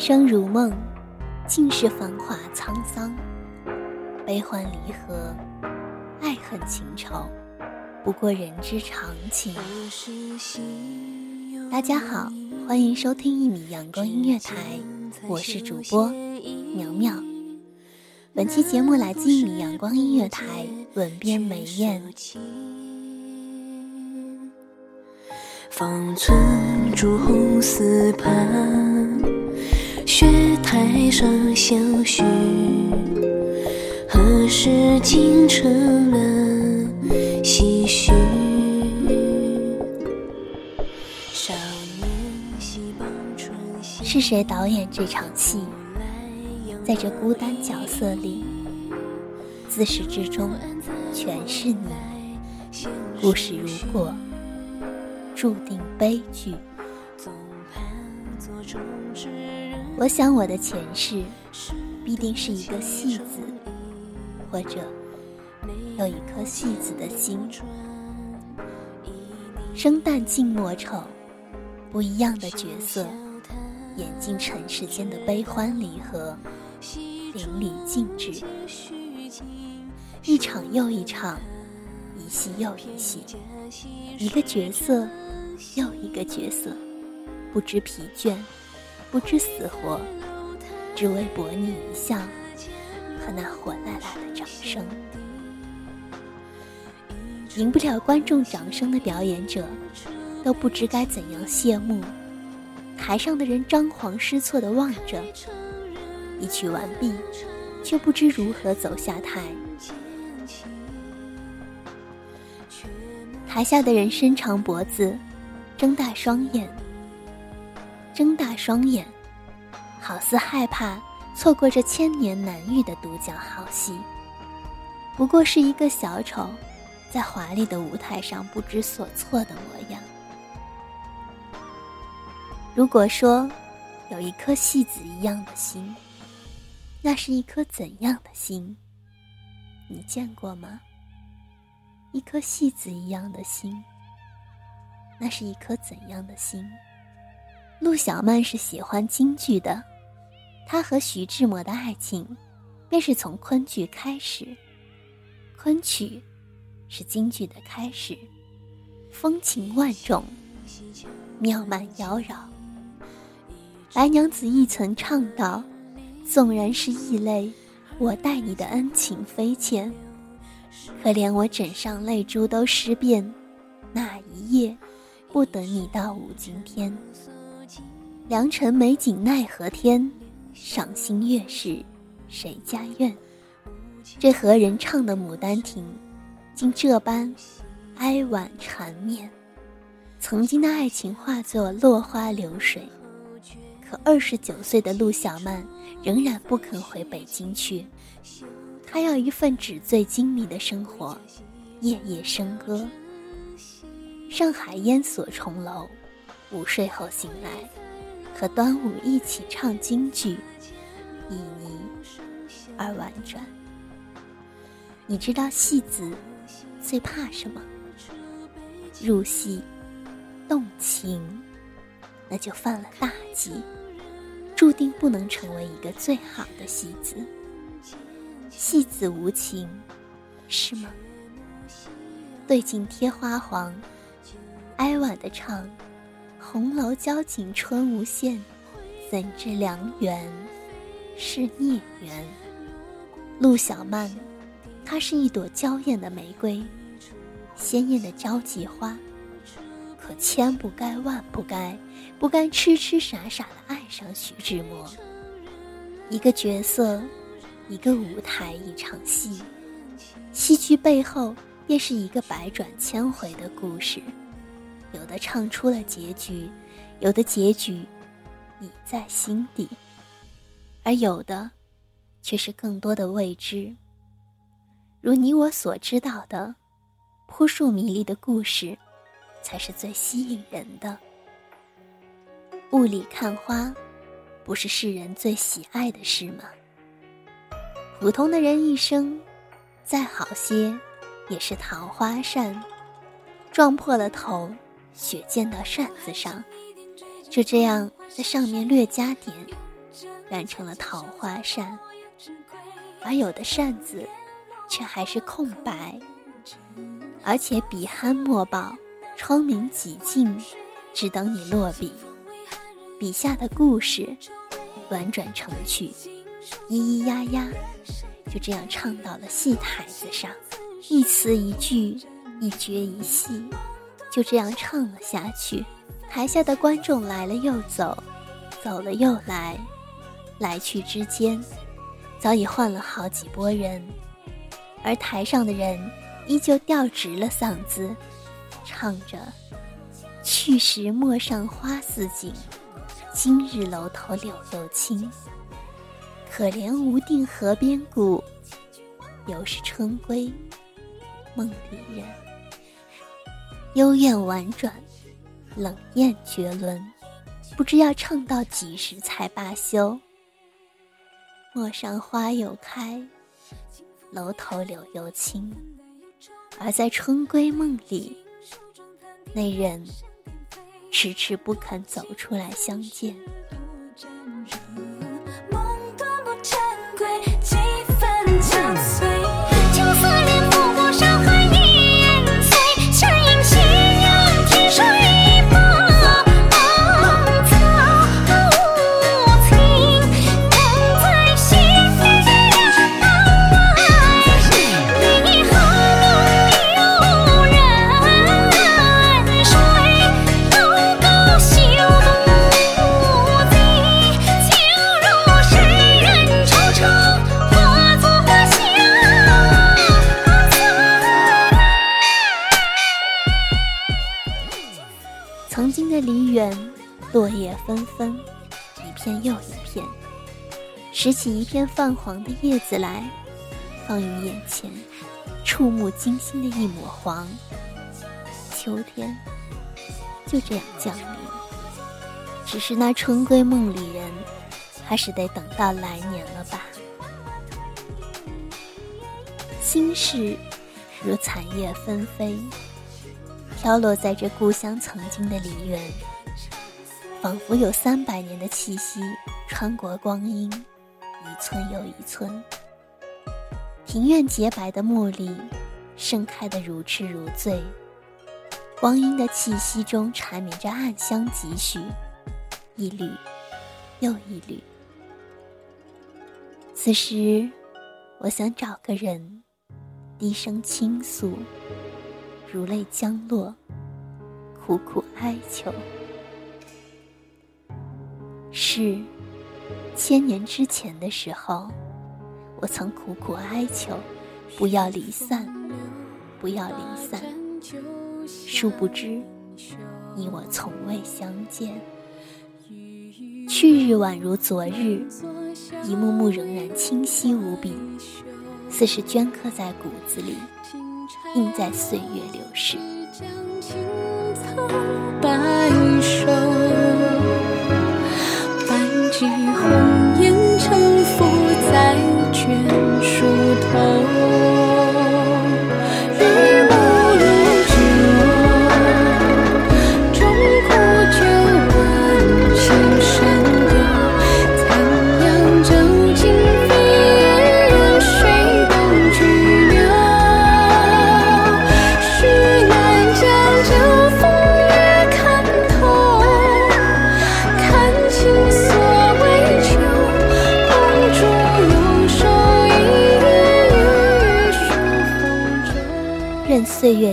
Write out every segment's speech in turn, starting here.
生如梦，尽是繁华沧桑，悲欢离合，爱恨情仇，不过人之常情。大家好，欢迎收听一米阳光音乐台，我是主播苗苗。本期节目来自一米阳光音乐台，吻边梅艳。方寸朱红丝畔，雪台上相许。何时竟成了唏嘘？少年戏傍春熙是谁导演这场戏？在这孤单角色里，自始至终全是你。故事如果注定悲剧，我想我的前世必定是一个戏子，或者有一颗戏子的心。生旦净末丑，不一样的角色，演尽尘世间的悲欢离合，淋漓尽致。一场又一场，一戏又一戏，一个角色又一个角色，不知疲倦，不知死活，只为博你一笑和那火辣辣的掌声。赢不了观众掌声的表演者，都不知该怎样谢幕。台上的人张皇失措地望着，一曲完毕，却不知如何走下台。台下的人伸长脖子，睁大双眼，睁大双眼，好似害怕错过这千年难遇的独角好戏。不过是一个小丑，在华丽的舞台上不知所措的模样。如果说有一颗戏子一样的心，那是一颗怎样的心？你见过吗？一颗戏子一样的心，那是一颗怎样的心？陆小曼是喜欢京剧的，她和徐志摩的爱情，便是从昆剧开始。昆曲是京剧的开始，风情万种，妙曼妖娆。白娘子亦曾唱道：“纵然是异类，我待你的恩情非浅。可怜我枕上泪珠都湿遍，那一夜不等你到五更天。良辰美景奈何天，赏心悦事谁家院？这何人唱的《牡丹亭》，竟这般哀婉缠绵？曾经的爱情化作落花流水，可二十九岁的陆小曼仍然不肯回北京去。她要一份纸醉金迷的生活，夜夜笙歌。上海烟锁重楼，午睡后醒来，和端午一起唱京剧，旖旎而婉转。你知道戏子最怕什么？入戏动情，那就犯了大忌，注定不能成为一个最好的戏子。戏子无情，是吗？对镜贴花黄，哀婉的唱：“红楼交景春无限，怎知良缘是孽缘？”陆小曼，她是一朵娇艳的玫瑰，鲜艳的交际花，可千不该万不该，不该痴痴傻傻的爱上徐志摩。一个角色，一个舞台，一场戏，戏剧背后。便是一个百转千回的故事，有的唱出了结局，有的结局已在心底，而有的却是更多的未知。如你我所知道的，扑朔迷离的故事，才是最吸引人的。雾里看花，不是世人最喜爱的事吗？普通的人一生，再好些。也是桃花扇，撞破了头，雪溅到扇子上，就这样在上面略加点，染成了桃花扇。而有的扇子，却还是空白，而且笔酣墨饱，窗明几净，只等你落笔。笔下的故事，婉转成曲，咿咿呀呀，就这样唱到了戏台子上。一词一句，一绝一戏，就这样唱了下去。台下的观众来了又走，走了又来，来去之间，早已换了好几拨人。而台上的人依旧调直了嗓子，唱着：“去时陌上花似锦，今日楼头柳又青。可怜无定河边骨，犹是春归。”梦里人，幽怨婉转，冷艳绝伦，不知要唱到几时才罢休。陌上花又开，楼头柳又青，而在春归梦里，那人迟迟不肯走出来相见。片又一片，拾起一片泛黄的叶子来，放于眼前，触目惊心的一抹黄。秋天就这样降临，只是那春归梦里人，还是得等到来年了吧。心事如残叶纷飞，飘落在这故乡曾经的梨园。仿佛有三百年的气息穿过光阴，一寸又一寸。庭院洁白的茉莉，盛开的如痴如醉。光阴的气息中缠绵着暗香几许，一缕又一缕。此时，我想找个人，低声倾诉，如泪将落，苦苦哀求。是千年之前的时候，我曾苦苦哀求，不要离散，不要离散。殊不知，你我从未相见。去日宛如昨日，一幕幕仍然清晰无比，似是镌刻在骨子里，印在岁月流逝。岁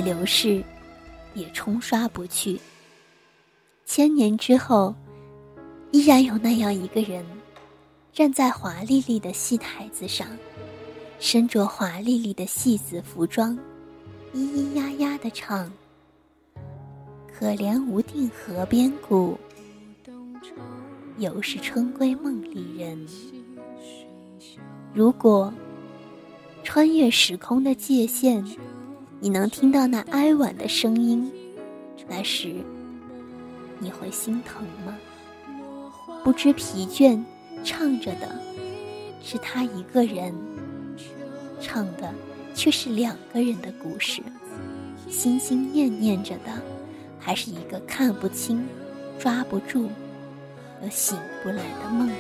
流逝，也冲刷不去。千年之后，依然有那样一个人，站在华丽丽的戏台子上，身着华丽丽的戏子服装，咿咿呀呀的唱：“可怜无定河边骨，犹是春归梦里人。”如果穿越时空的界限。你能听到那哀婉的声音，那时你会心疼吗？不知疲倦，唱着的是他一个人，唱的却是两个人的故事。心心念念着的，还是一个看不清、抓不住又醒不来的梦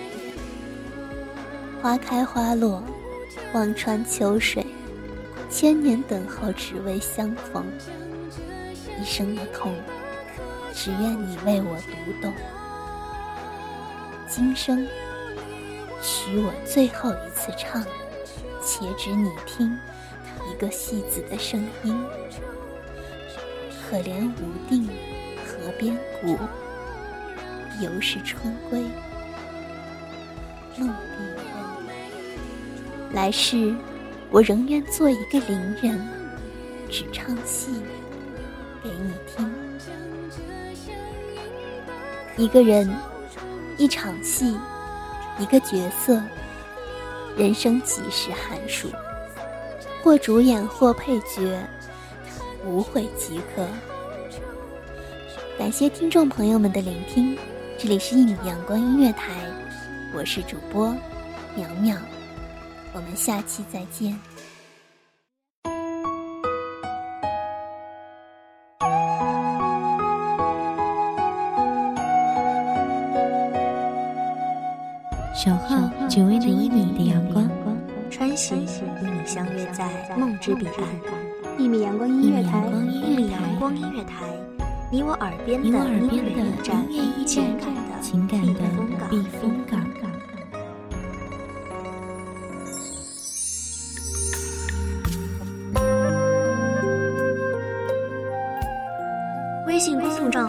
花开花落，望穿秋水。千年等候，只为相逢。一生的痛，只愿你为我读懂。今生，许我最后一次唱，且只你听一个戏子的声音。可怜无定河边骨，犹是春归梦里人。来世。我仍愿做一个伶人，只唱戏给你听。一个人，一场戏，一个角色，人生几时寒暑？或主演，或配角，无悔即可。感谢听众朋友们的聆听，这里是一米阳光音乐台，我是主播苗苗。我们下期再见。守候只为那一米的阳光，穿行与你相约在梦之彼岸。一米阳光音乐台，一米阳光音乐台，你我耳边的音乐驿站，情感的避风港。